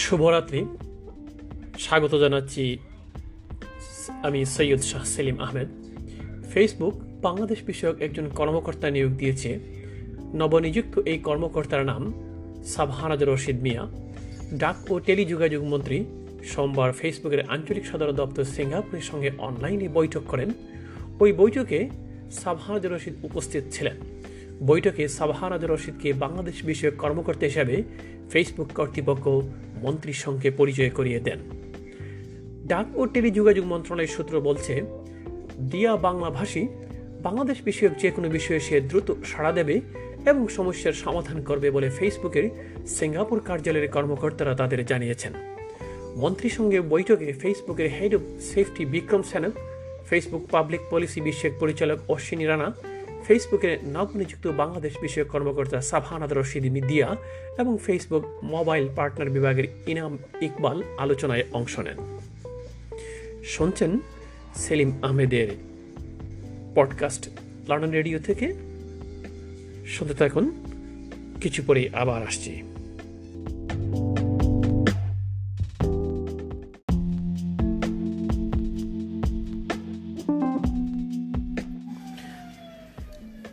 শুভরাত্রি। স্বাগত জানাচ্ছি আমি সৈয়দ শাহ সেলিম আহমেদ। ফেসবুক বাংলাদেশ বিষয়ক একজন কর্মকর্তা নিয়োগ দিয়েছে। নবনিযুক্ত এই কর্মকর্তার নাম সাবহানাজ রশিদ মিয়া। ডাক ও টেলিযোগাযোগ মন্ত্রী সোমবার ফেসবুকের আঞ্চলিক সদর দপ্তর সিঙ্গাপুরের সঙ্গে অনলাইনে বৈঠক করেন। ওই বৈঠকে সাবহানাজ রশিদ উপস্থিত ছিলেন। বৈঠকে সাবহানাজ রশিদকে বাংলাদেশ বিষয়ক কর্মকর্তা হিসাবে ফেসবুক কর্তৃপক্ষ মন্ত্রীর সঙ্গে পরিচয় করিয়ে দেন। ডাক ও টেলিযোগাযোগ মন্ত্রণালয়ের সূত্র বলছে, দিয়া বাংলাভাষী বাংলাদেশ বিষয়ক যে কোনো বিষয়ে সে দ্রুত সাড়া দেবে এবং সমস্যার সমাধান করবে বলে ফেসবুকের সিঙ্গাপুর কার্যালয়ের কর্মকর্তারা তাদের জানিয়েছেন। মন্ত্রীর সঙ্গে বৈঠকে ফেসবুকের হেড অব সেফটি বিক্রম সেনক, ফেসবুক পাবলিক পলিসি বিষয়ক পরিচালক অশ্বিনী রানা ফেসবুকের নবনিযুক্ত বাংলাদেশ বিষয়ক কর্মকর্তা সাবহানাদ রশিদ মিদিয়া এবং ফেসবুক মোবাইল পার্টনার বিভাগের ইনাম ইকবাল আলোচনায় অংশ নেন। শুনছেন সেলিম আহমেদের পডকাস্ট লন্ডন রেডিও থেকে। শুনতে থাকুন, কিছু পরে আবার আসছি।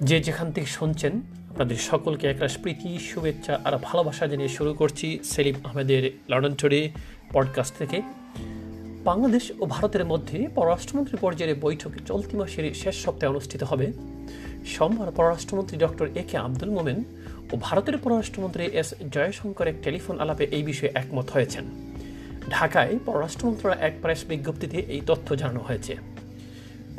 যে যেখান থেকে শুনছেন, আপনাদের সকলকে একটা প্রীতি, শুভেচ্ছা আর ভালোবাসা জানিয়ে শুরু করছি সেলিম আহমেদের লন্ডন টুডে পডকাস্ট থেকে। বাংলাদেশ ও ভারতের মধ্যে পররাষ্ট্রমন্ত্রী পর্যায়ের বৈঠক চলতি মাসের শেষ সপ্তাহে অনুষ্ঠিত হবে। সোমবার পররাষ্ট্রমন্ত্রী ডক্টর এ কে আব্দুল মোমেন ও ভারতের পররাষ্ট্রমন্ত্রী এস জয়শঙ্করের টেলিফোন আলাপে এই বিষয়ে একমত হয়েছেন। ঢাকায় পররাষ্ট্র মন্ত্রণালয় এক প্রেস বিজ্ঞপ্তিতে এই তথ্য জানানো হয়েছে।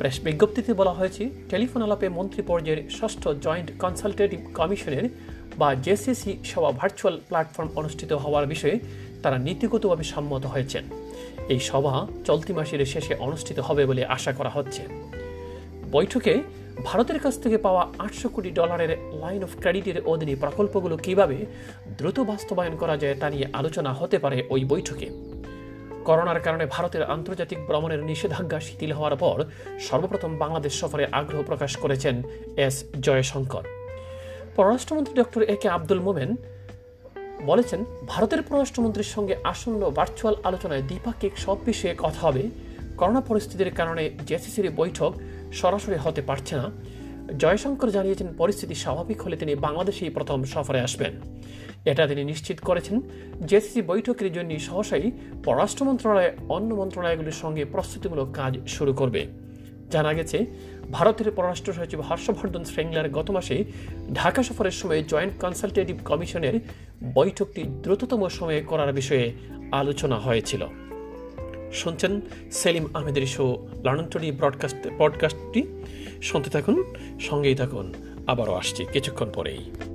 প্রেস বিজ্ঞপ্তিতে বলা হয়েছে টেলিফোন আলাপে মন্ত্রী পর্যায়ের ষষ্ঠ জয়েন্ট কনসালটেটিভ কমিশনের বা জেসিসি সভা ভার্চুয়াল প্ল্যাটফর্ম অনুষ্ঠিত হওয়ার বিষয়ে তারা নীতিগতভাবে সম্মত হয়েছেন। এই সভা চলতি মাসের শেষে অনুষ্ঠিত হবে বলে আশা করা হচ্ছে। বৈঠকে ভারতের কাছ থেকে পাওয়া আটশো কোটি ডলারের লাইন অফ ক্রেডিটের অধীনে প্রকল্পগুলো কীভাবে দ্রুত বাস্তবায়ন করা যায় তা নিয়ে আলোচনা হতে পারে ওই বৈঠকে। করোনার কারণে ভারতের আন্তর্জাতিক ভ্রমণের নিষেধাজ্ঞা শিথিল হওয়ার পর সর্বপ্রথম বাংলাদেশ সফরে আগ্রহ প্রকাশ করেছেন এস জয়শঙ্কর। পররাষ্ট্রমন্ত্রী ডক্টর এ কে আব্দুল মোমেন বলেছেন, ভারতের পররাষ্ট্রমন্ত্রীর সঙ্গে আসন্ন ভার্চুয়াল আলোচনায় দ্বিপাক্ষিক সব বিষয়ে কথা হবে। করোনা পরিস্থিতির কারণে জেসিসির বৈঠক সরাসরি হতে পারছে না। জয়শঙ্কর জানিয়েছেন, পরিস্থিতি স্বাভাবিক হলে তিনি বাংলাদেশেই প্রথম সফরে আসবেন। এটা তিনি নিশ্চিত করেছেন। জেসিসি বৈঠকের জন্য সহসাই পররাষ্ট্র মন্ত্রণালয়, অন্য মন্ত্রণালয়গুলির সঙ্গে প্রস্তুতিমূলক কাজ শুরু করবে। জানা গেছে, ভারতের পররাষ্ট্র সচিব হর্ষবর্ধন শ্রেংলার গত মাসে ঢাকা সফরের সময় জয়েন্ট কনসালটেটিভ কমিশনের বৈঠকটি দ্রুততম সময়ে করার বিষয়ে আলোচনা হয়েছিল। শুনছেন সেলিম আহমেদের শো, লন্ডন টুডি ব্রডকাস্ট পডকাস্টটি শুনতে থাকুন সঙ্গেই থাকুন। আবারও আসছি কিছুক্ষণ পরেই।